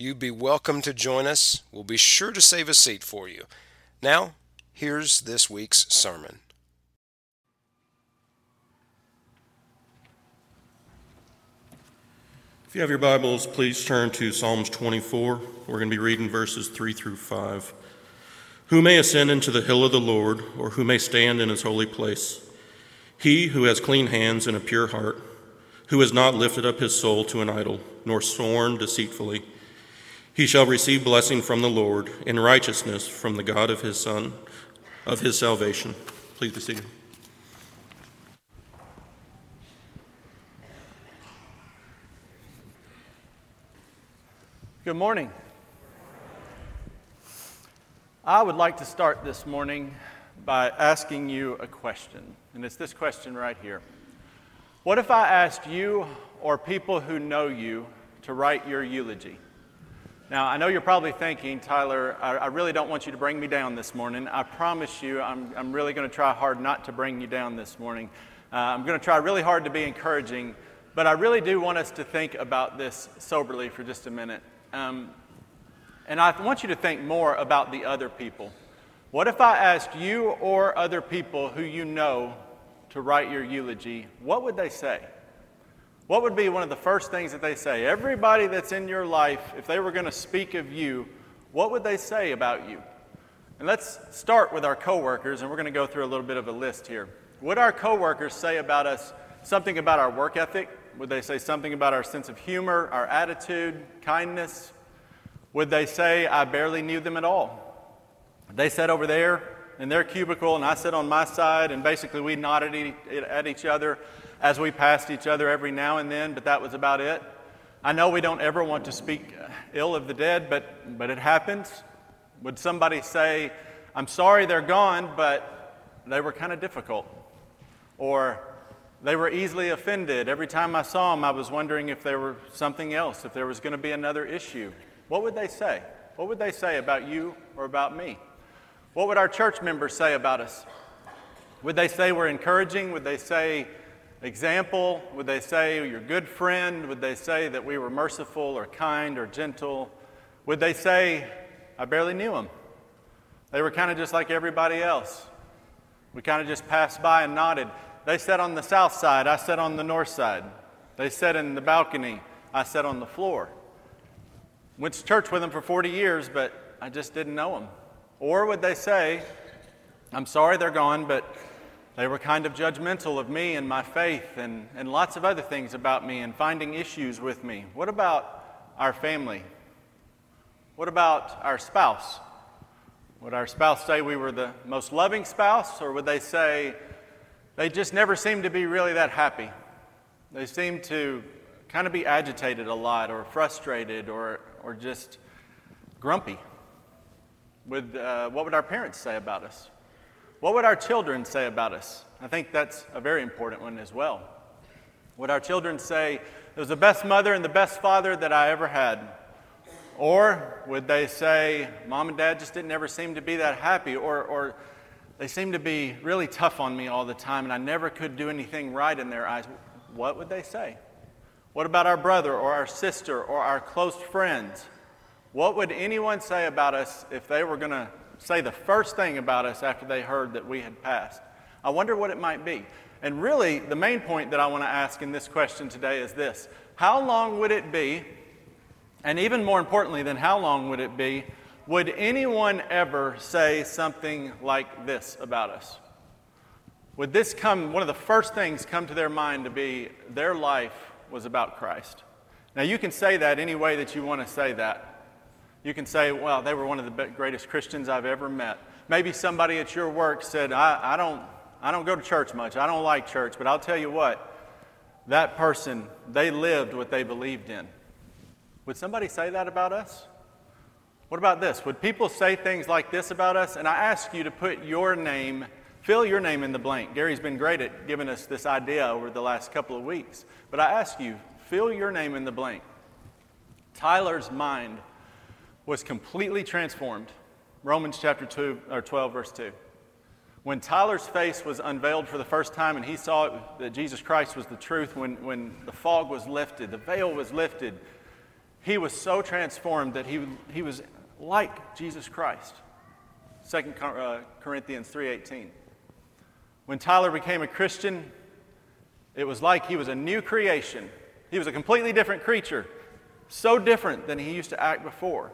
You'd be welcome to join us. We'll be sure to save a seat for you. Now, here's this week's sermon. If you have your Bibles, please turn to Psalms 24. We're going to be reading verses 3 through 5. Who may ascend into the hill of the Lord, or who may stand in his holy place? He who has clean hands and a pure heart, who has not lifted up his soul to an idol, nor sworn deceitfully he shall receive blessing from the Lord and righteousness from the God of his Son, of his salvation. Please be seated. Good morning. I would like to start this morning by asking you a question, and it's this question right here. What if I asked you or people who know you to write your eulogy? Now, I know you're probably thinking, Tyler, I, I, really don't want you to bring me down this morning. I promise you, I'm, I'm really going to try hard not to bring you down this morning. Uh, I'm going to try really hard to be encouraging, but I really do want us to think about this soberly for just a minute. Um, and I want you to think more about the other people. What if I asked you or other people who you know to write your eulogy? What would they say? What would be one of the first things that they say? Everybody that's in your life, if they were going to speak of you, what would they say about you? And let's start with our coworkers, and we're going to go through a little bit of a list here. Would our coworkers say about us something about our work ethic? Would they say something about our sense of humor, our attitude, kindness? Would they say, I barely knew them at all? They sat over there in their cubicle, and I sat on my side, and basically we nodded at each other as we passed each other every now and then, but that was about it. I know we don't ever want to speak ill of the dead, but, but it happens. Would somebody say, I'm sorry they're gone, but they were kind of difficult? Or they were easily offended. Every time I saw them, I was wondering if there were something else, if there was going to be another issue. What would they say? What would they say about you or about me? What would our church members say about us? Would they say we're encouraging? Would they say example? Would they say you're a good friend? Would they say that we were merciful or kind or gentle? Would they say, I barely knew them? They were kind of just like everybody else. We kind of just passed by and nodded. They sat on the south side, I sat on the north side. They sat in the balcony, I sat on the floor. Went to church with them for 40 years, but I just didn't know them. Or would they say, I'm sorry they're gone, but they were kind of judgmental of me and my faith and, and lots of other things about me and finding issues with me. What about our family? What about our spouse? Would our spouse say we were the most loving spouse, or would they say they just never seemed to be really that happy? They seemed to kind of be agitated a lot, or frustrated, or, or just grumpy. Would, uh, what would our parents say about us? What would our children say about us? I think that's a very important one as well. Would our children say, it was the best mother and the best father that I ever had? Or would they say, Mom and Dad just didn't ever seem to be that happy? Or, or they seemed to be really tough on me all the time and I never could do anything right in their eyes? What would they say? What about our brother or our sister or our close friends? What would anyone say about us if they were going to say the first thing about us after they heard that we had passed? I wonder what it might be. And really, the main point that I want to ask in this question today is this How long would it be, and even more importantly than how long would it be, would anyone ever say something like this about us? Would this come, one of the first things come to their mind to be their life was about Christ? Now, you can say that any way that you want to say that. You can say, well, they were one of the greatest Christians I've ever met. Maybe somebody at your work said, I, I, don't, I don't go to church much. I don't like church. But I'll tell you what, that person, they lived what they believed in. Would somebody say that about us? What about this? Would people say things like this about us? And I ask you to put your name, fill your name in the blank. Gary's been great at giving us this idea over the last couple of weeks. But I ask you, fill your name in the blank. Tyler's mind was completely transformed. Romans chapter 2 or 12 verse 2. When Tyler's face was unveiled for the first time and he saw that Jesus Christ was the truth, when, when the fog was lifted, the veil was lifted, he was so transformed that he, he was like Jesus Christ. 2 uh, Corinthians 3.18. When Tyler became a Christian, it was like he was a new creation. He was a completely different creature, so different than he used to act before.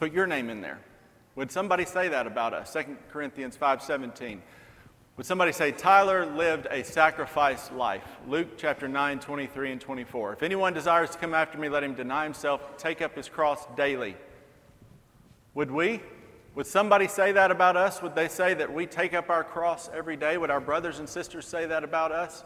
Put your name in there. Would somebody say that about us? 2 Corinthians 5:17. Would somebody say Tyler lived a sacrifice life? Luke chapter 9, 23 and 24. If anyone desires to come after me, let him deny himself, take up his cross daily. Would we? Would somebody say that about us? Would they say that we take up our cross every day? Would our brothers and sisters say that about us?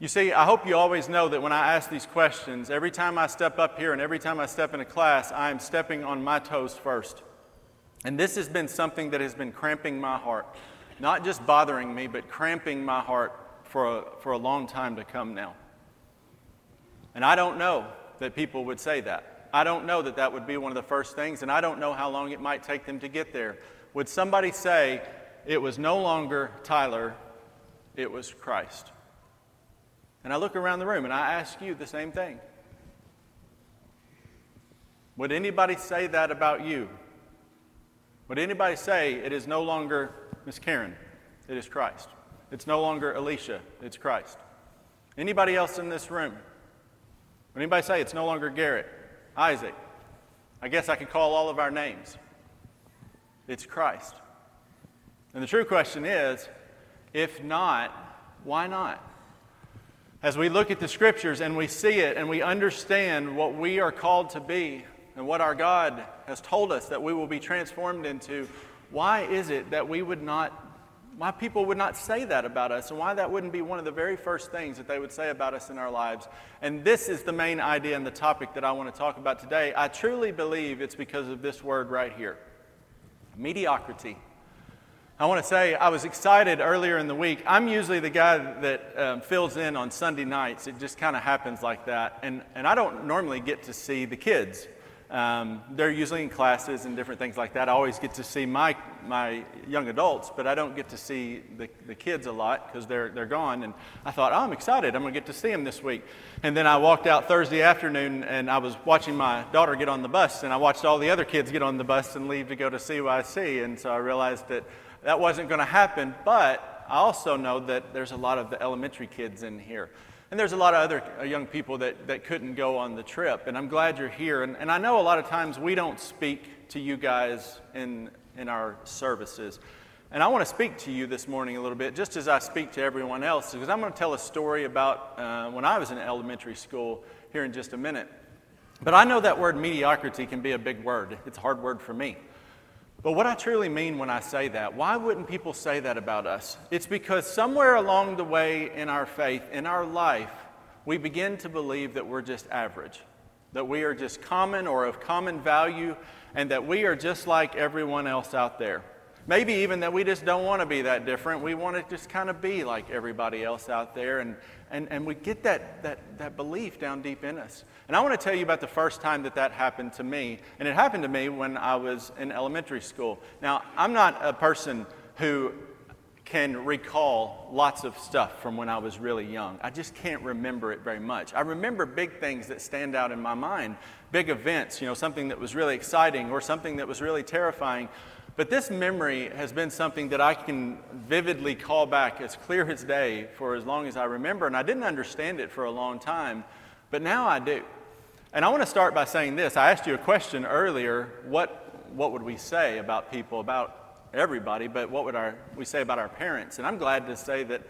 You see, I hope you always know that when I ask these questions, every time I step up here and every time I step in a class, I am stepping on my toes first. And this has been something that has been cramping my heart, not just bothering me, but cramping my heart for a, for a long time to come now. And I don't know that people would say that. I don't know that that would be one of the first things, and I don't know how long it might take them to get there. Would somebody say it was no longer Tyler, it was Christ? And I look around the room and I ask you the same thing. Would anybody say that about you? Would anybody say it is no longer Miss Karen? It is Christ. It's no longer Alicia. It's Christ. Anybody else in this room? Would anybody say it's no longer Garrett? Isaac? I guess I could call all of our names. It's Christ. And the true question is if not, why not? As we look at the scriptures and we see it and we understand what we are called to be, and what our God has told us that we will be transformed into, why is it that we would not, why people would not say that about us, and why that wouldn't be one of the very first things that they would say about us in our lives? And this is the main idea and the topic that I want to talk about today. I truly believe it's because of this word right here mediocrity. I want to say I was excited earlier in the week. I'm usually the guy that um, fills in on Sunday nights. It just kind of happens like that. And, and I don't normally get to see the kids. Um, they're usually in classes and different things like that. I always get to see my, my young adults, but I don't get to see the, the kids a lot because they're, they're gone. And I thought, oh, I'm excited. I'm going to get to see them this week. And then I walked out Thursday afternoon and I was watching my daughter get on the bus, and I watched all the other kids get on the bus and leave to go to CYC. And so I realized that that wasn't going to happen, but I also know that there's a lot of the elementary kids in here. And there's a lot of other uh, young people that, that couldn't go on the trip. And I'm glad you're here. And, and I know a lot of times we don't speak to you guys in, in our services. And I want to speak to you this morning a little bit, just as I speak to everyone else, because I'm going to tell a story about uh, when I was in elementary school here in just a minute. But I know that word mediocrity can be a big word. It's a hard word for me. But what I truly mean when I say that, why wouldn't people say that about us? It's because somewhere along the way in our faith, in our life, we begin to believe that we're just average, that we are just common or of common value, and that we are just like everyone else out there. Maybe even that we just don't want to be that different. We want to just kind of be like everybody else out there. And, and, and we get that, that, that belief down deep in us. And I want to tell you about the first time that that happened to me. And it happened to me when I was in elementary school. Now, I'm not a person who can recall lots of stuff from when I was really young. I just can't remember it very much. I remember big things that stand out in my mind, big events, you know, something that was really exciting or something that was really terrifying. But this memory has been something that I can vividly call back as clear as day for as long as I remember. And I didn't understand it for a long time, but now I do. And I want to start by saying this. I asked you a question earlier what, what would we say about people, about everybody, but what would our, we say about our parents? And I'm glad to say that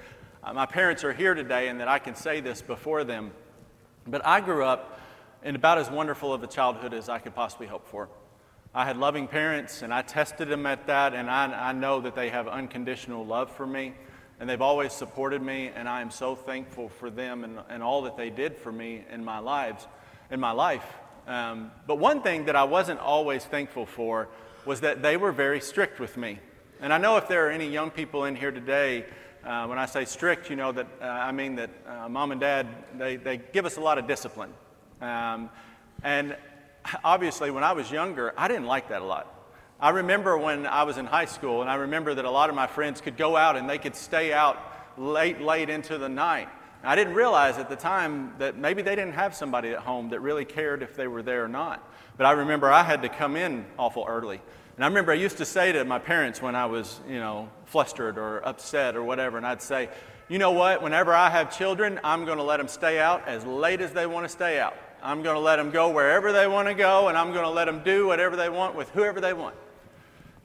uh, my parents are here today and that I can say this before them. But I grew up in about as wonderful of a childhood as I could possibly hope for. I had loving parents, and I tested them at that, and I, I know that they have unconditional love for me, and they've always supported me, and I am so thankful for them and, and all that they did for me in my lives, in my life. Um, but one thing that I wasn't always thankful for was that they were very strict with me. And I know if there are any young people in here today, uh, when I say strict, you know that uh, I mean that uh, mom and dad, they, they give us a lot of discipline. Um, and obviously, when I was younger, I didn't like that a lot. I remember when I was in high school, and I remember that a lot of my friends could go out and they could stay out late, late into the night. I didn't realize at the time that maybe they didn't have somebody at home that really cared if they were there or not. But I remember I had to come in awful early. And I remember I used to say to my parents when I was, you know, flustered or upset or whatever, and I'd say, you know what, whenever I have children, I'm going to let them stay out as late as they want to stay out. I'm going to let them go wherever they want to go, and I'm going to let them do whatever they want with whoever they want.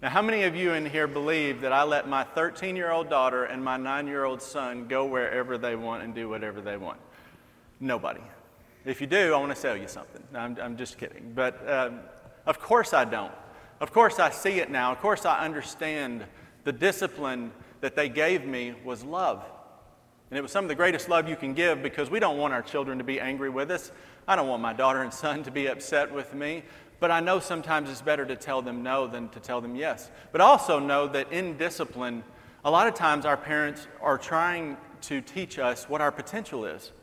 Now, how many of you in here believe that I let my 13 year old daughter and my nine year old son go wherever they want and do whatever they want? Nobody. If you do, I want to sell you something. I'm, I'm just kidding. But um, of course I don't. Of course I see it now. Of course I understand the discipline that they gave me was love. And it was some of the greatest love you can give because we don't want our children to be angry with us. I don't want my daughter and son to be upset with me. But I know sometimes it's better to tell them no than to tell them yes. But also know that in discipline, a lot of times our parents are trying to teach us what our potential is,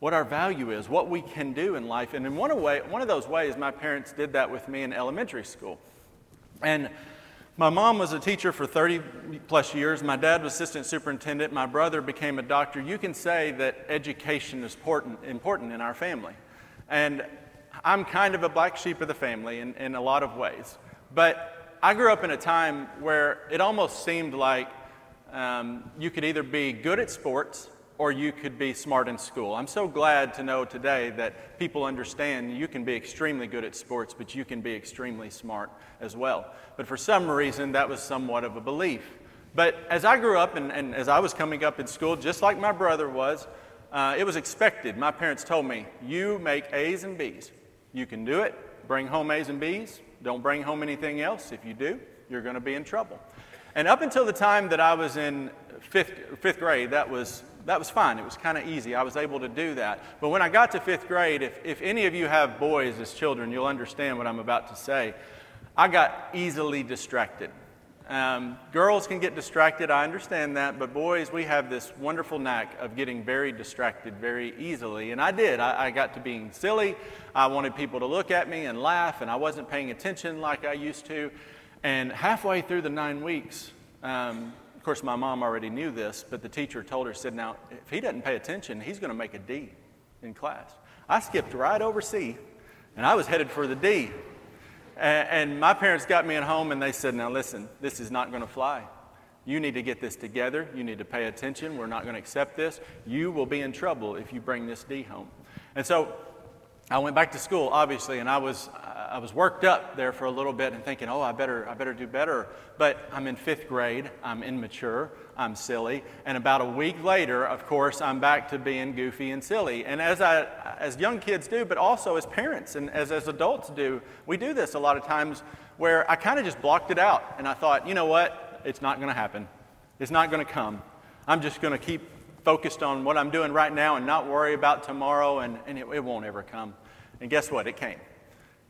what our value is, what we can do in life. And in one, way, one of those ways, my parents did that with me in elementary school. And my mom was a teacher for 30 plus years. My dad was assistant superintendent. My brother became a doctor. You can say that education is important, important in our family. And I'm kind of a black sheep of the family in, in a lot of ways. But I grew up in a time where it almost seemed like um, you could either be good at sports or you could be smart in school. I'm so glad to know today that people understand you can be extremely good at sports, but you can be extremely smart as well. But for some reason, that was somewhat of a belief. But as I grew up and, and as I was coming up in school, just like my brother was, uh, it was expected. My parents told me, you make A's and B's. You can do it. Bring home A's and B's. Don't bring home anything else. If you do, you're going to be in trouble. And up until the time that I was in fifth, fifth grade, that was, that was fine. It was kind of easy. I was able to do that. But when I got to fifth grade, if, if any of you have boys as children, you'll understand what I'm about to say. I got easily distracted. Um, girls can get distracted, I understand that, but boys, we have this wonderful knack of getting very distracted very easily. And I did. I, I, got to being silly. I wanted people to look at me and laugh, and I wasn't paying attention like I used to. And halfway through the nine weeks, um, of course, my mom already knew this, but the teacher told her, said, Now, if he doesn't pay attention, he's going to make a D in class. I skipped right over C, and I was headed for the D. And, my parents got me at home and they said, Now listen, this is not going to fly. You need to get this together. You need to pay attention. We're not going to accept this. You will be in trouble if you bring this D home. And so I went back to school, obviously, and I was, I was worked up there for a little bit and thinking, oh, I better, I better do better. But I'm in fifth grade, I'm immature, I'm silly. And about a week later, of course, I'm back to being goofy and silly. And as, I, as young kids do, but also as parents and as, as adults do, we do this a lot of times where I kind of just blocked it out. And I thought, you know what? It's not going to happen. It's not going to come. I'm just going to keep focused on what I'm doing right now and not worry about tomorrow, and, and it, it won't ever come. And guess what? It came.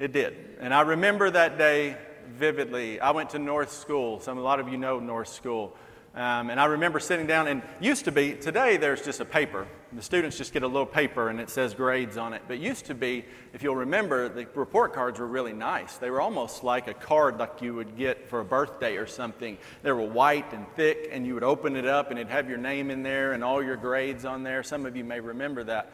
It did. And I remember that day vividly. I went to North School. Some, a lot of you know North School. Um, and I remember sitting down, and used to be, today there's just a paper. The students just get a little paper and it says grades on it. But used to be, if you'll remember, the report cards were really nice. They were almost like a card like you would get for a birthday or something. They were white and thick, and you would open it up and it'd have your name in there and all your grades on there. Some of you may remember that.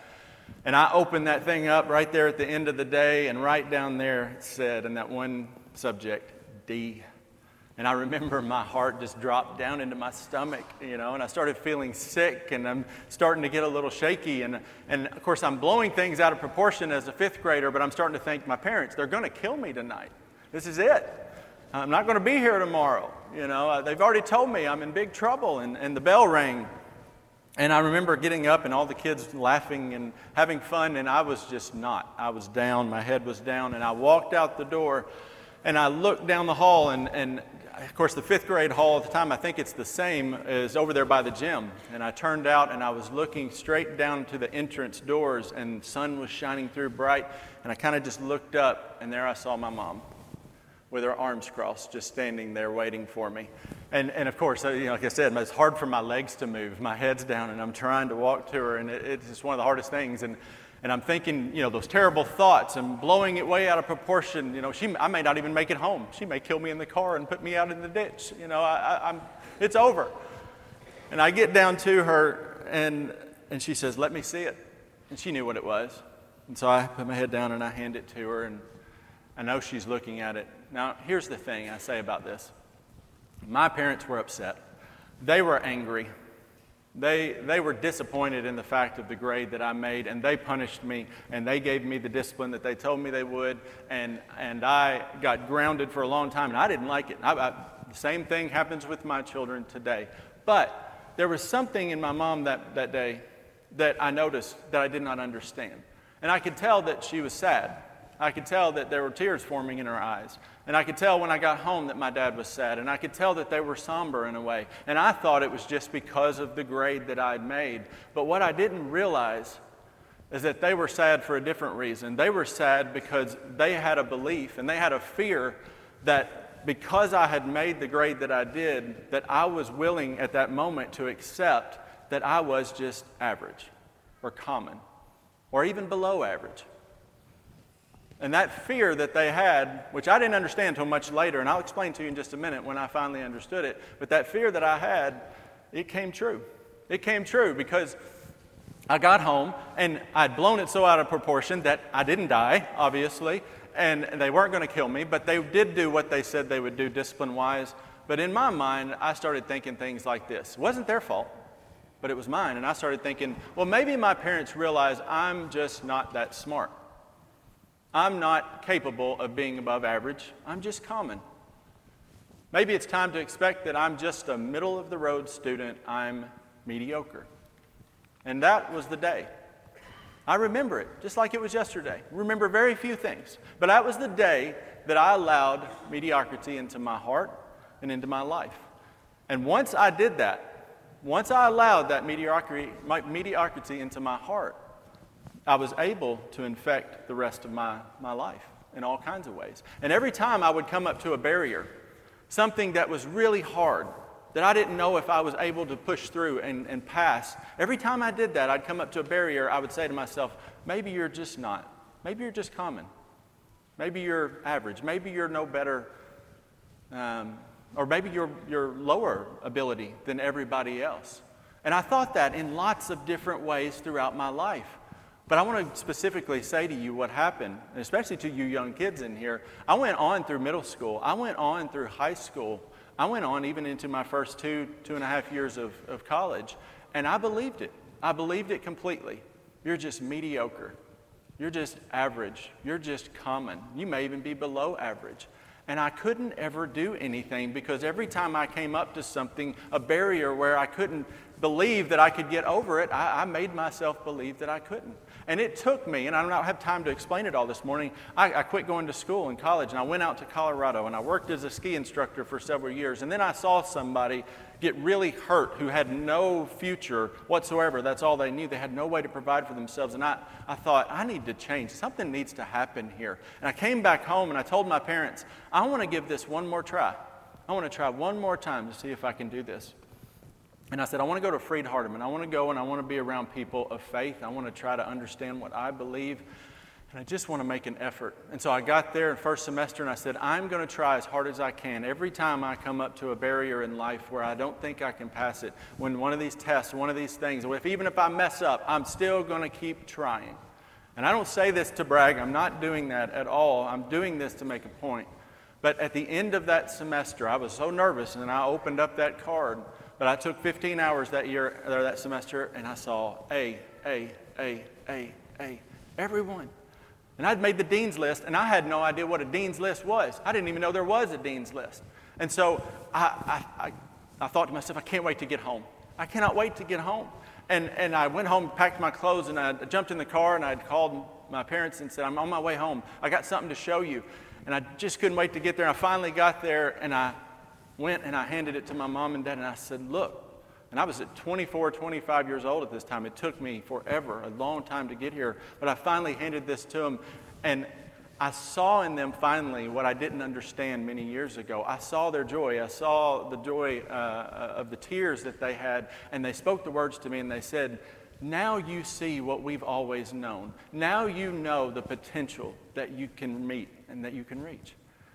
And I opened that thing up right there at the end of the day, and right down there it said, in that one subject, D. And I remember my heart just dropped down into my stomach, you know, and I started feeling sick and I'm starting to get a little shaky. And, and of course, I'm blowing things out of proportion as a fifth grader, but I'm starting to think my parents, they're going to kill me tonight. This is it. I'm not going to be here tomorrow. You know, uh, they've already told me I'm in big trouble. And, and the bell rang. And I remember getting up and all the kids laughing and having fun, and I was just not. I was down, my head was down, and I walked out the door and I looked down the hall and, and of course, the fifth grade hall at the time, I think it's the same, is over there by the gym. And I turned out and I was looking straight down to the entrance doors, and sun was shining through bright. And I kind of just looked up, and there I saw my mom with her arms crossed, just standing there waiting for me. And, and of course, uh, you know, like I said, it's hard for my legs to move. My head's down, and I'm trying to walk to her, and it, it's just one of the hardest things. And, and I'm thinking, you know, those terrible thoughts and blowing it way out of proportion. You know, she, I may not even make it home. She may kill me in the car and put me out in the ditch. You know, I, I'm, it's over. And I get down to her, and, and she says, Let me see it. And she knew what it was. And so I put my head down and I hand it to her, and I know she's looking at it. Now, here's the thing I say about this my parents were upset, they were angry. They, they were disappointed in the fact of the grade that I made, and they punished me, and they gave me the discipline that they told me they would, and, and I got grounded for a long time, and I didn't like it. I, I, the same thing happens with my children today. But there was something in my mom that, that day that I noticed that I did not understand. And I could tell that she was sad. I could tell that there were tears forming in her eyes. And I could tell when I got home that my dad was sad. And I could tell that they were somber in a way. And I thought it was just because of the grade that I'd made. But what I didn't realize is that they were sad for a different reason. They were sad because they had a belief and they had a fear that because I had made the grade that I did, that I was willing at that moment to accept that I was just average or common or even below average. And that fear that they had, which I didn't understand until much later, and I'll explain to you in just a minute when I finally understood it, but that fear that I had, it came true. It came true because I got home and I'd blown it so out of proportion that I didn't die, obviously, and they weren't going to kill me, but they did do what they said they would do discipline wise. But in my mind, I started thinking things like this it wasn't their fault, but it was mine. And I started thinking, well, maybe my parents realize I'm just not that smart. I'm not capable of being above average. I'm just common. Maybe it's time to expect that I'm just a middle of the road student. I'm mediocre. And that was the day. I remember it just like it was yesterday. Remember very few things. But that was the day that I allowed mediocrity into my heart and into my life. And once I did that, once I allowed that mediocrity, mediocrity into my heart, I was able to infect the rest of my, my life in all kinds of ways. And every time I would come up to a barrier, something that was really hard, that I didn't know if I was able to push through and, and pass, every time I did that, I'd come up to a barrier, I would say to myself, maybe you're just not. Maybe you're just common. Maybe you're average. Maybe you're no better, um, or maybe you're, you're lower ability than everybody else. And I thought that in lots of different ways throughout my life. But I want to specifically say to you what happened, especially to you young kids in here. I went on through middle school, I went on through high school, I went on even into my first two, two and a half years of, of college, and I believed it. I believed it completely. You're just mediocre. You're just average. You're just common. You may even be below average. And I couldn't ever do anything because every time I came up to something, a barrier where I couldn't believe that I could get over it, I, I made myself believe that I couldn't. And it took me, and I don't have time to explain it all this morning. I, I, quit going to school in college and I went out to Colorado and I worked as a ski instructor for several years. And then I saw somebody get really hurt who had no future whatsoever. That's all they knew. They had no way to provide for themselves. And I, I thought, I need to change. Something needs to happen here. And I came back home and I told my parents, I want to give this one more try. I want to try one more time to see if I can do this. And I said, I want to go to Freed Hardeman. I want to go and I want to be around people of faith. I want to try to understand what I believe. And I just want to make an effort. And so I got there in first semester and I said, I'm going to try as hard as I can. Every time I come up to a barrier in life where I don't think I can pass it, when one of these tests, one of these things, if, even if I mess up, I'm still going to keep trying. And I don't say this to brag. I'm not doing that at all. I'm doing this to make a point. But at the end of that semester, I was so nervous and I opened up that card but I took 15 hours that year, or that semester, and I saw A, A, A, A, A, everyone. And I'd made the dean's list, and I had no idea what a dean's list was. I didn't even know there was a dean's list. And so I, I, I, I thought to myself, I can't wait to get home. I cannot wait to get home. And, and I went home, packed my clothes, and I jumped in the car, and I'd called my parents and said, I'm on my way home. I got something to show you. And I just couldn't wait to get there. And I finally got there, and I went and I handed it to my mom and dad, and I said, Look. And I was at 24, 25 years old at this time. It took me forever, a long time to get here. But I finally handed this to them, and I saw in them finally what I didn't understand many years ago. I saw their joy. I saw the joy uh, of the tears that they had, and they spoke the words to me and they said, Now you see what we've always known. Now you know the potential that you can meet and that you can reach.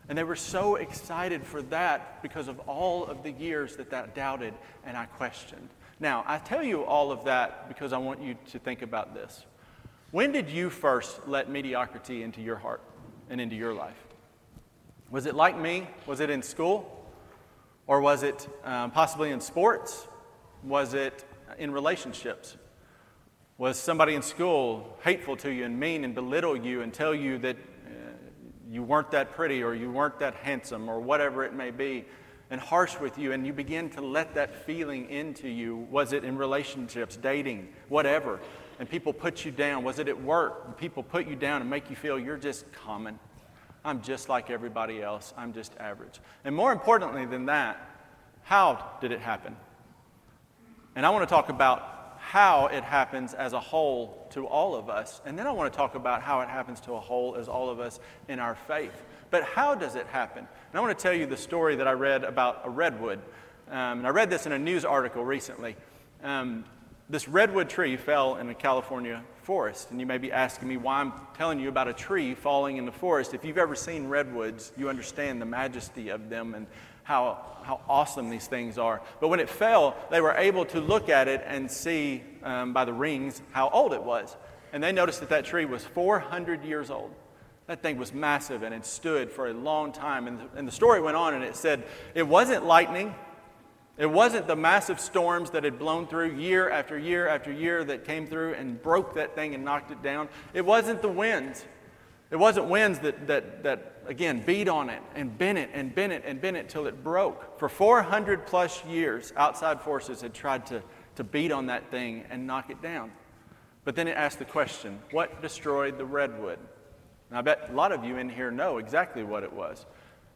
And they were so excited for that because of all of the years that that doubted and I questioned. Now, I tell you all of that because I want you to think about this. When did you first let mediocrity into your heart? and into your life? Was it like me? Was it in school? Or was it um, possibly in sports? Was it in relationships? Was somebody in school hateful to you and mean and belittle you and tell you that you weren't that pretty or you weren't that handsome or whatever it may be and harsh with you and you begin to let that feeling into you? Was it in relationships, dating, whatever? and people put you down? Was it at work and people put you down and make you feel you're just common? I'm just like everybody else. I'm just average. And more importantly than that, how did it happen? And I want to talk about how it happens as a whole to all of us. And then I want to talk about how it happens to a whole as all of us in our faith. But how does it happen? And I want to tell you the story that I read about a redwood. Um, and I read this in a news article recently. Um, this redwood tree fell in a California forest. And you may be asking me why I'm telling you about a tree falling in the forest. If you've ever seen redwoods, you understand the majesty of them and how, how awesome these things are. But when it fell, they were able to look at it and see um, by the rings how old it was. And they noticed that that tree was 400 years old. That thing was massive and it stood for a long time. And and the story went on and it said it wasn't lightning, it wasn't the massive storms that had blown through year after year after year that came through and broke that thing and knocked it down. It wasn't the winds. It wasn't winds that, that, that again, beat on it and bent it and bent it and bent it till it broke. For 400 plus years, outside forces had tried to, to beat on that thing and knock it down. But then it asked the question what destroyed the redwood? And I bet a lot of you in here know exactly what it was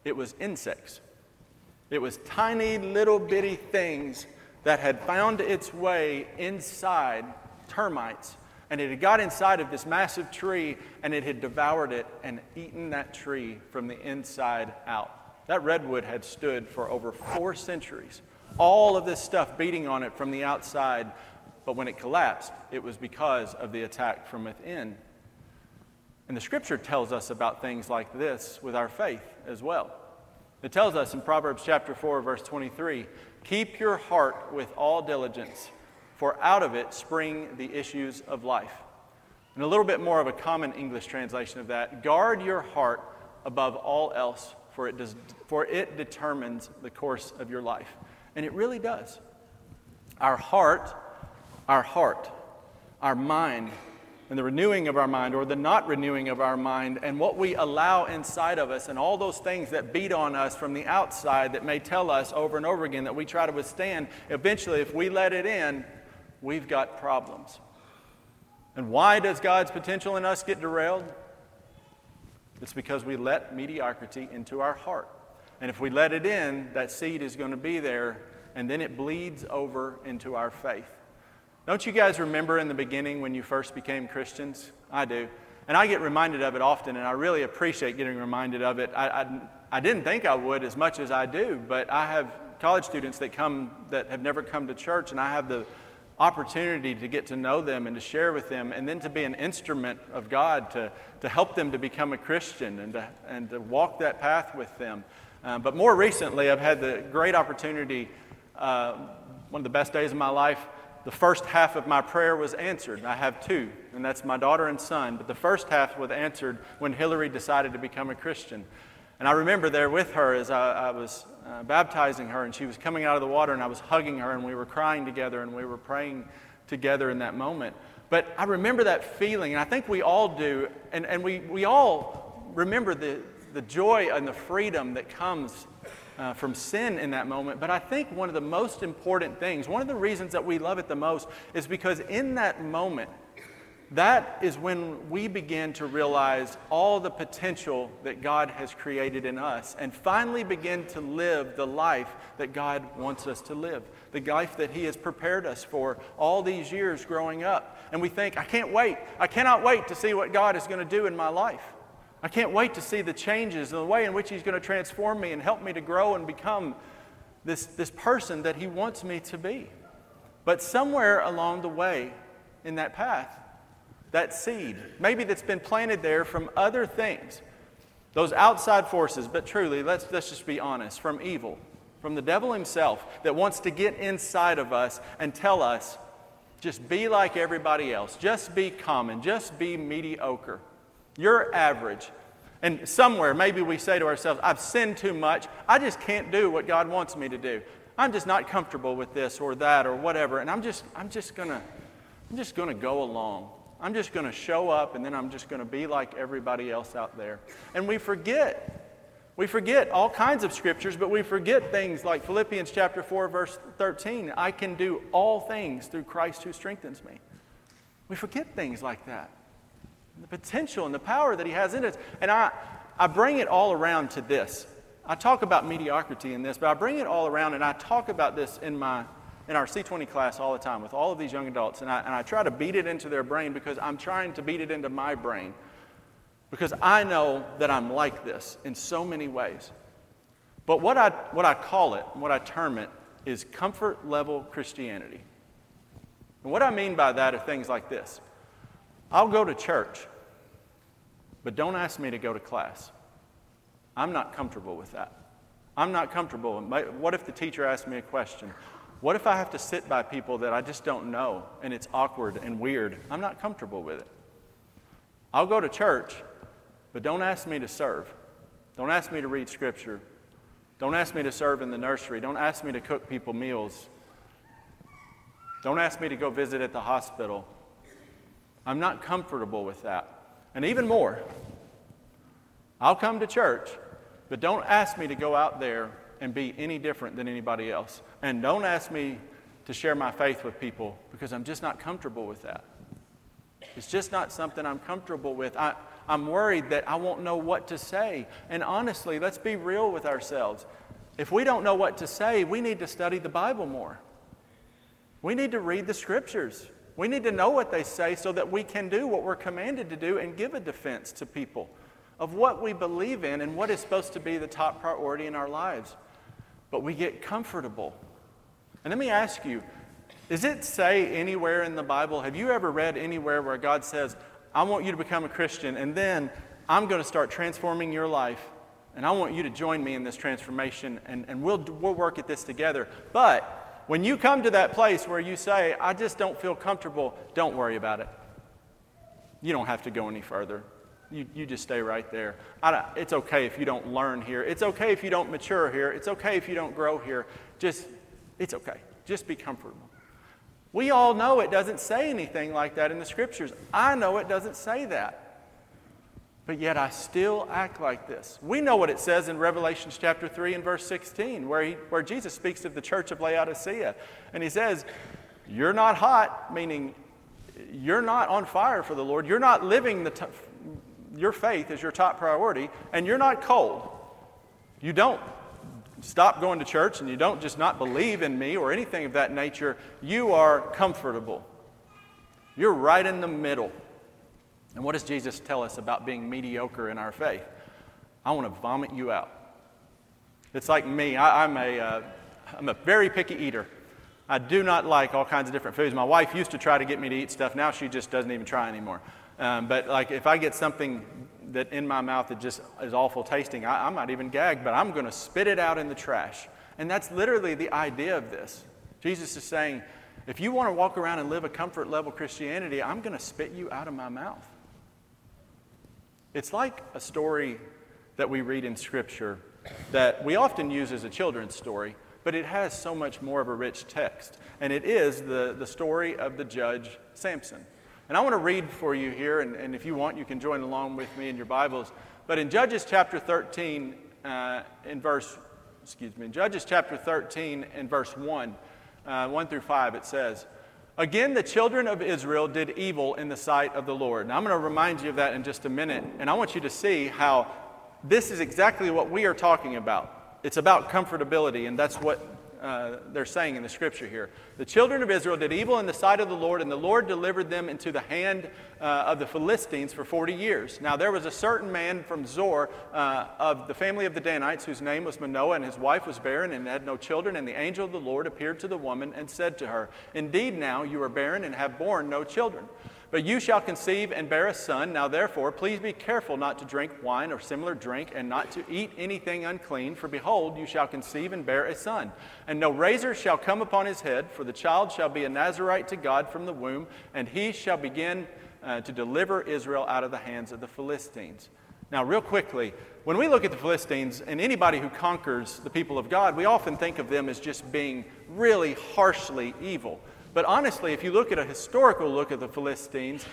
it was insects. It was tiny little bitty things that had found its way inside termites. And it had got inside of this massive tree and it had devoured it and eaten that tree from the inside out. That redwood had stood for over four centuries. All of this stuff beating on it from the outside. But when it collapsed, it was because of the attack from within. And the scripture tells us about things like this with our faith as well. It tells us in Proverbs chapter 4, verse 23 Keep your heart with all diligence, for out of it spring the issues of life. And a little bit more of a common English translation of that guard your heart above all else, for it, does, for it determines the course of your life. And it really does. Our heart, our heart, our mind, and the renewing of our mind or the not renewing of our mind and what we allow inside of us and all those things that beat on us from the outside that may tell us over and over again that we try to withstand, eventually, if we let it in, we've got problems. And why does God's potential in us get derailed? It's because we let mediocrity into our heart. And if we let it in, that seed is going to be there, and then it bleeds over into our faith. Don't you guys remember in the beginning when you first became Christians? I do. And I get reminded of it often, and I really appreciate getting reminded of it. I, I, I, didn't think I would as much as I do, but I have college students that come that have never come to church, and I have the opportunity to get to know them and to share with them, and then to be an instrument of God to, to help them to become a Christian and to, and to walk that path with them. Um, but more recently, I've had the great opportunity, uh, one of the best days of my life, the first half of my prayer was answered. I have two, and that's my daughter and son. But the first half was answered when Hillary decided to become a Christian. And I remember there with her as I, I was uh, baptizing her, and she was coming out of the water, and I was hugging her, and we were crying together, and we were praying together in that moment. But I remember that feeling, and I think we all do, and, and we, we all remember the, the joy and the freedom that comes uh, from sin in that moment. But I think one of the most important things, one of the reasons that we love it the most, is because in that moment, that is when we begin to realize all the potential that God has created in us and finally begin to live the life that God wants us to live, the life that He has prepared us for all these years growing up. And we think, I can't wait. I cannot wait to see what God is going to do in my life. I can't wait to see the changes and the way in which He's going to transform me and help me to grow and become this, this person that He wants me to be. But somewhere along the way in that path, that seed, maybe that's been planted there from other things, those outside forces, but truly, let's, let's just be honest, from evil, from the devil himself that wants to get inside of us and tell us, just be like everybody else, just be common, just be mediocre. You're average. And somewhere, maybe we say to ourselves, I've sinned too much. I just can't do what God wants me to do. I'm just not comfortable with this or that or whatever. And I'm just, I'm just gonna, I'm just gonna go along. I'm just gonna show up and then I'm just gonna be like everybody else out there. And we forget. We forget all kinds of scriptures, but we forget things like Philippians chapter 4, verse 13. I can do all things through Christ who strengthens me. We forget things like that the potential and the power that He has in us. And I, I bring it all around to this. I talk about mediocrity in this, but I bring it all around and I talk about this in my in our C20 class all the time with all of these young adults, and I, and I try to beat it into their brain because I'm trying to beat it into my brain. Because I know that I'm like this in so many ways. But what I, what I call it, what I term it, is comfort level Christianity. And what I mean by that are things like this I'll go to church, but don't ask me to go to class. I'm not comfortable with that. I'm not comfortable. What if the teacher asks me a question? What if I have to sit by people that I just don't know and it's awkward and weird? I'm not comfortable with it. I'll go to church, but don't ask me to serve. Don't ask me to read scripture. Don't ask me to serve in the nursery. Don't ask me to cook people meals. Don't ask me to go visit at the hospital. I'm not comfortable with that. And even more, I'll come to church, but don't ask me to go out there and be any different than anybody else. And don't ask me to share my faith with people because I'm just not comfortable with that. It's just not something I'm comfortable with. I, I'm worried that I won't know what to say. And honestly, let's be real with ourselves. If we don't know what to say, we need to study the Bible more. We need to read the scriptures. We need to know what they say so that we can do what we're commanded to do and give a defense to people of what we believe in and what is supposed to be the top priority in our lives. But we get comfortable. And let me ask you does it say anywhere in the Bible, have you ever read anywhere where God says, I want you to become a Christian and then I'm going to start transforming your life and I want you to join me in this transformation and, and we'll, we'll work at this together. But when you come to that place where you say, I just don't feel comfortable, don't worry about it. You don't have to go any further. You, you just stay right there. it's okay if you don't learn here. It's okay if you don't mature here. It's okay if you don't grow here. Just, it's okay. Just be comfortable. We all know it doesn't say anything like that in the scriptures. I know it doesn't say that but yet I still act like this. We know what it says in Revelation chapter 3 and verse 16, where, he, where Jesus speaks of the church of Laodicea. And he says, You're not hot, meaning you're not on fire for the Lord. You're not living the t- your faith as your top priority, and you're not cold. You don't stop going to church and you don't just not believe in me or anything of that nature. You are comfortable. You're right in the middle. And what does Jesus tell us about being mediocre in our faith? I want to vomit you out. It's like me. I, am a, uh, I'm a very picky eater. I do not like all kinds of different foods. My wife used to try to get me to eat stuff. Now she just doesn't even try anymore. Um, but like if I get something that in my mouth that just is awful tasting, I, I might even gag, but I'm going to spit it out in the trash. And that's literally the idea of this. Jesus is saying, if you want to walk around and live a comfort level Christianity, I'm going to spit you out of my mouth. It's like a story that we read in Scripture that we often use as a children's story, but it has so much more of a rich text. And it is the, the story of the judge Samson. And I want to read for you here, and, and if you want, you can join along with me in your Bibles. But in Judges chapter 13, uh, in verse, excuse me, in Judges chapter 13, in verse 1, uh, 1 through 5, it says, Again, the children of Israel did evil in the sight of the Lord. Now, I'm going to remind you of that in just a minute, and I want you to see how this is exactly what we are talking about. It's about comfortability, and that's what uh, they're saying in the scripture here. The children of Israel did evil in the sight of the Lord, and the Lord delivered them into the hand uh, of the Philistines for 40 years. Now, there was a certain man from Zor uh, of the family of the Danites whose name was Manoah, and his wife was barren and had no children. And the angel of the Lord appeared to the woman and said to her, Indeed, now you are barren and have borne no children. But you shall conceive and bear a son. Now, therefore, please be careful not to drink wine or similar drink, and not to eat anything unclean. For behold, you shall conceive and bear a son. And no razor shall come upon his head, for the child shall be a Nazarite to God from the womb, and he shall begin uh, to deliver Israel out of the hands of the Philistines. Now, real quickly, when we look at the Philistines and anybody who conquers the people of God, we often think of them as just being really harshly evil. But honestly, if you look at a historical look at the Philistines,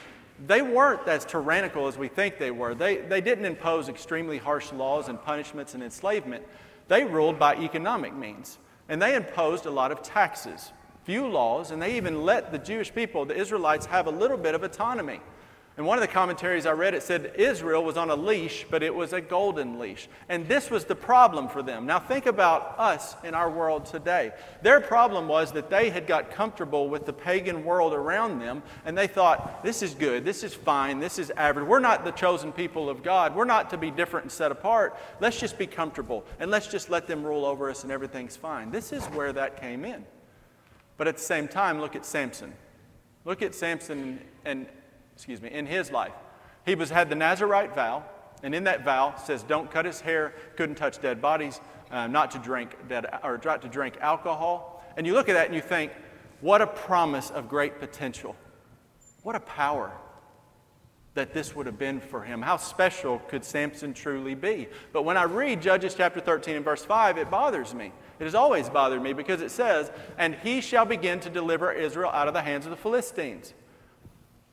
they weren't as tyrannical as we think they were. They, they didn't impose extremely harsh laws and punishments and enslavement. They ruled by economic means. And they imposed a lot of taxes, few laws, and they even let the Jewish people, the Israelites, have a little bit of autonomy. And one of the commentaries I read, it said Israel was on a leash, but it was a golden leash. And this was the problem for them. Now, think about us in our world today. Their problem was that they had got comfortable with the pagan world around them, and they thought, this is good, this is fine, this is average. We're not the chosen people of God. We're not to be different and set apart. Let's just be comfortable, and let's just let them rule over us, and everything's fine. This is where that came in. But at the same time, look at Samson. Look at Samson and excuse me, in his life. He was had the Nazarite vow, and in that vow says, "Don't cut his hair, couldn't touch dead bodies, uh, not to drink dead, or not to drink alcohol." And you look at that and you think, "What a promise of great potential! What a power!" that this would have been for him. How special could Samson truly be? But when I read Judges chapter 13 and verse 5, it bothers me. It has always bothered me because it says, And he shall begin to deliver Israel out of the hands of the Philistines.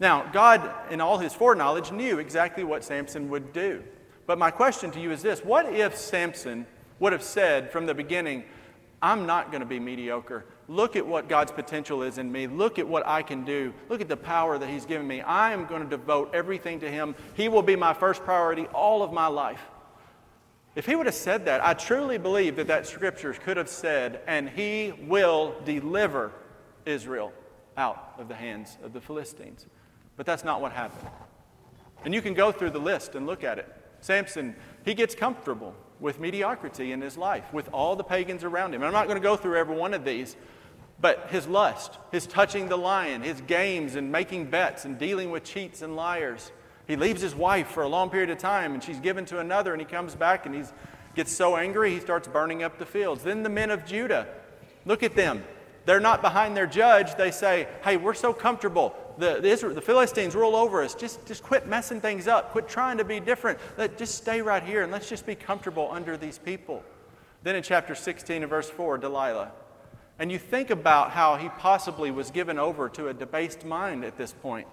Now, God, in all his foreknowledge, knew exactly what Samson would do. But my question to you is this What if Samson would have said from the beginning, I'm not going to be mediocre. Look at what God's potential is in me. Look at what I can do. Look at the power that He's given me. I am going to devote everything to Him. He will be my first priority all of my life. If he would have said that, I truly believe that that scripture could have said, and he will deliver Israel out of the hands of the Philistines. But that's not what happened. And you can go through the list and look at it. Samson, he gets comfortable with mediocrity in his life, with all the pagans around him. And I'm not going to go through every one of these, but his lust, his touching the lion, his games and making bets and dealing with cheats and liars. He leaves his wife for a long period of time and she's given to another, and he comes back and he gets so angry he starts burning up the fields. Then the men of Judah, look at them. They're not behind their judge. They say, Hey, we're so comfortable the, the, Israel, the Philistines rule over us. Just, just quit messing things up. Quit trying to be different. Let, just stay right here and let's just be comfortable under these people. Then in chapter 16 and verse 4, Delilah. And you think about how he possibly was given over to a debased mind at this point.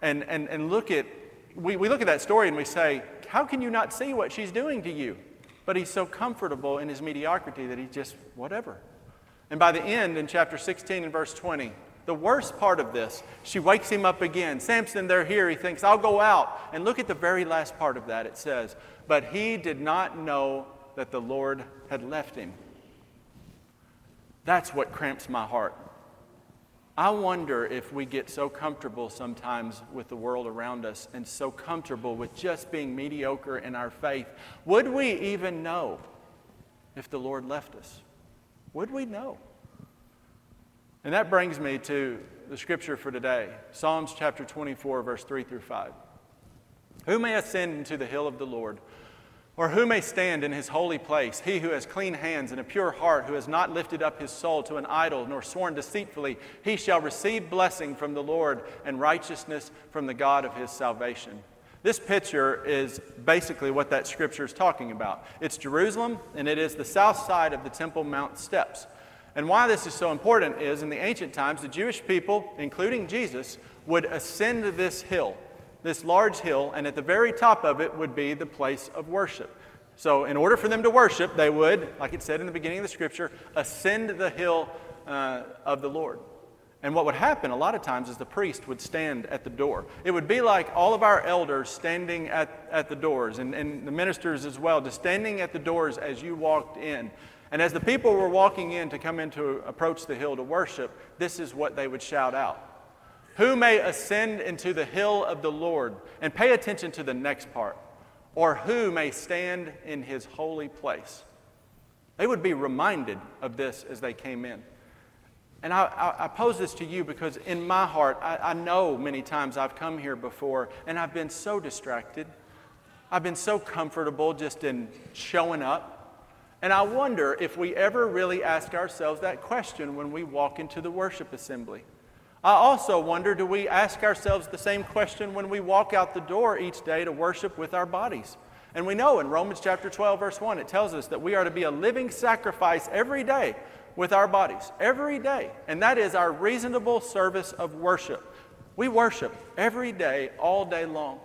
And, and, and look at, we, we look at that story and we say, how can you not see what she's doing to you? But he's so comfortable in his mediocrity that he just, whatever. And by the end, in chapter 16 and verse 20, the worst part of this, she wakes him up again. Samson, they're here. He thinks, I'll go out. And look at the very last part of that. It says, But he did not know that the Lord had left him. That's what cramps my heart. I wonder if we get so comfortable sometimes with the world around us and so comfortable with just being mediocre in our faith. Would we even know if the Lord left us? Would we know? And that brings me to the scripture for today Psalms chapter 24, verse 3 through 5. Who may ascend into the hill of the Lord? Or who may stand in his holy place? He who has clean hands and a pure heart, who has not lifted up his soul to an idol, nor sworn deceitfully, he shall receive blessing from the Lord and righteousness from the God of his salvation. This picture is basically what that scripture is talking about. It's Jerusalem, and it is the south side of the Temple Mount steps. And why this is so important is in the ancient times, the Jewish people, including Jesus, would ascend this hill, this large hill, and at the very top of it would be the place of worship. So, in order for them to worship, they would, like it said in the beginning of the scripture, ascend the hill uh, of the Lord. And what would happen a lot of times is the priest would stand at the door. It would be like all of our elders standing at, at the doors, and, and the ministers as well, just standing at the doors as you walked in. And as the people were walking in to come in to approach the hill to worship, this is what they would shout out Who may ascend into the hill of the Lord? And pay attention to the next part. Or who may stand in his holy place? They would be reminded of this as they came in. And I, I, pose this to you because in my heart, I, I know many times I've come here before and I've been so distracted. I've been so comfortable just in showing up. And I wonder if we ever really ask ourselves that question when we walk into the worship assembly. I also wonder do we ask ourselves the same question when we walk out the door each day to worship with our bodies? And we know in Romans chapter 12, verse 1, it tells us that we are to be a living sacrifice every day with our bodies every day, and that is our reasonable service of worship. We worship every day, all day long.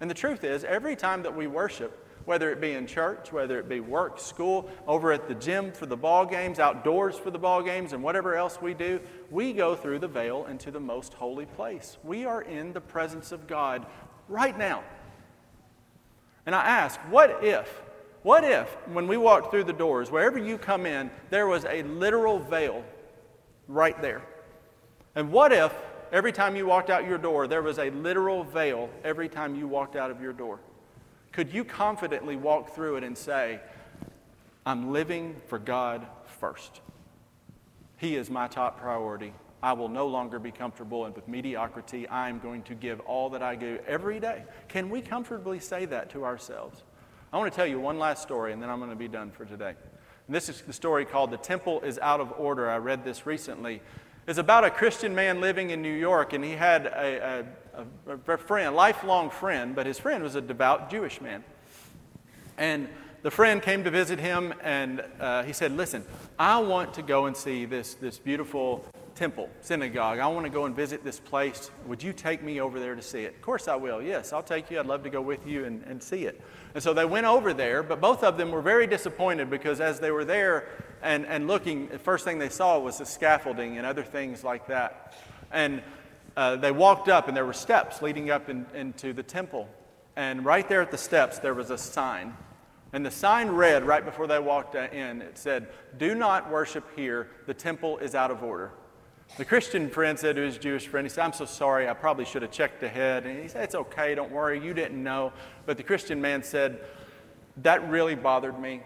And the truth is, every time that we worship, whether it be in church, whether it be work, school, over at the gym for the ball games, outdoors for the ball games, and whatever else we do, we go through the veil into the most holy place. We are in the presence of God right now. And I ask, what if what if, when we walked through the doors, wherever you come in, there was a literal veil right there? And what if, every time you walked out your door, there was a literal veil every time you walked out of your door? Could you confidently walk through it and say, I'm living for God first? He is my top priority. I will no longer be comfortable and with mediocrity. I am going to give all that I do every day. Can we comfortably say that to ourselves? I want to tell you one last story, and then I'm going to be done for today. And this is the story called The Temple is Out of Order. I read this recently. It's about a Christian man living in New York, and he had a, a, a friend, a lifelong friend, but his friend was a devout Jewish man. And the friend came to visit him, and uh, he said, Listen, I want to go and see this, this beautiful temple, synagogue. I want to go and visit this place. Would you take me over there to see it? Of course I will. Yes, I'll take you. I'd love to go with you and, and see it. And so they went over there, but both of them were very disappointed because as they were there and, and looking, the first thing they saw was the scaffolding and other things like that. And uh, they walked up, and there were steps leading up in, into the temple. And right there at the steps, there was a sign. And the sign read right before they walked in, it said, Do not worship here. The temple is out of order. The Christian friend said to his Jewish friend, he said, I'm so sorry, I probably should have checked ahead. And he said, It's okay, don't worry, you didn't know. But the Christian man said, That really bothered me.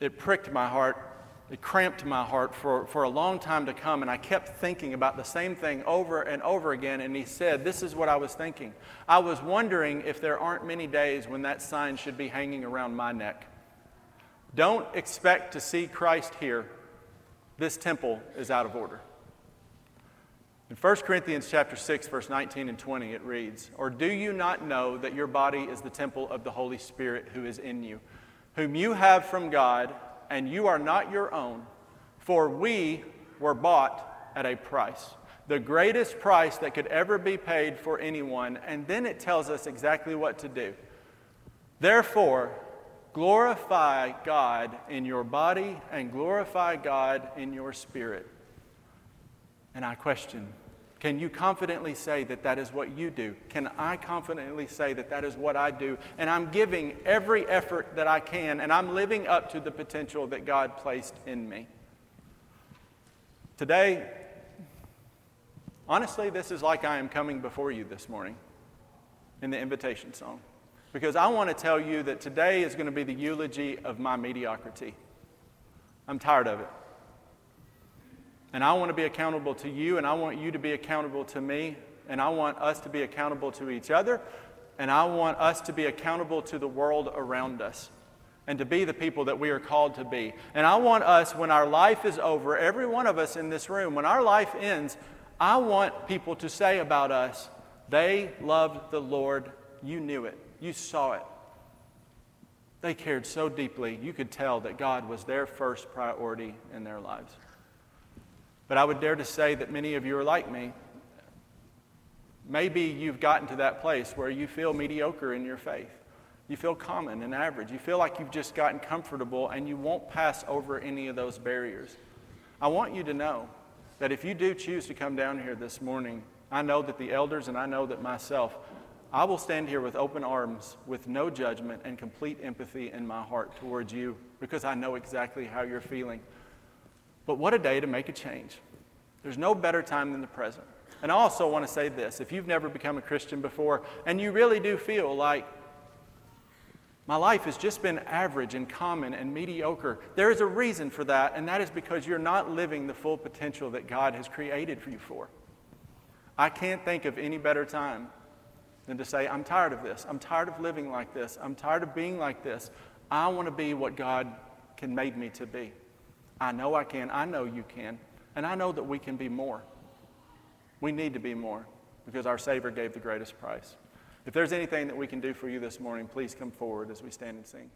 It pricked my heart. It cramped my heart for, for a long time to come. And I kept thinking about the same thing over and over again. And he said, This is what I was thinking. I was wondering if there aren't many days when that sign should be hanging around my neck. Don't expect to see Christ here. This temple is out of order. In 1 Corinthians chapter 6 verse 19 and 20 it reads, "Or do you not know that your body is the temple of the Holy Spirit who is in you, whom you have from God, and you are not your own, for we were bought at a price." The greatest price that could ever be paid for anyone, and then it tells us exactly what to do. Therefore, glorify God in your body and glorify God in your spirit. And I question can you confidently say that that is what you do? Can I confidently say that that is what I do? And I'm giving every effort that I can, and I'm living up to the potential that God placed in me. Today, honestly, this is like I am coming before you this morning in the invitation song. Because I want to tell you that today is going to be the eulogy of my mediocrity. I'm tired of it. And I want to be accountable to you, and I want you to be accountable to me, and I want us to be accountable to each other, and I want us to be accountable to the world around us and to be the people that we are called to be. And I want us, when our life is over, every one of us in this room, when our life ends, I want people to say about us, they loved the Lord. You knew it, you saw it. They cared so deeply, you could tell that God was their first priority in their lives. But I would dare to say that many of you are like me. Maybe you've gotten to that place where you feel mediocre in your faith. You feel common and average. You feel like you've just gotten comfortable and you won't pass over any of those barriers. I want you to know that if you do choose to come down here this morning, I know that the elders and I know that myself, I will stand here with open arms, with no judgment, and complete empathy in my heart towards you because I know exactly how you're feeling. But what a day to make a change. There's no better time than the present. And I also want to say this if you've never become a Christian before and you really do feel like my life has just been average and common and mediocre. There is a reason for that, and that is because you're not living the full potential that God has created for you for. I can't think of any better time than to say, I'm tired of this. I'm tired of living like this. I'm tired of being like this. I want to be what God can make me to be. I know I can. I know you can. And I know that we can be more. We need to be more because our Savior gave the greatest price. If there's anything that we can do for you this morning, please come forward as we stand and sing.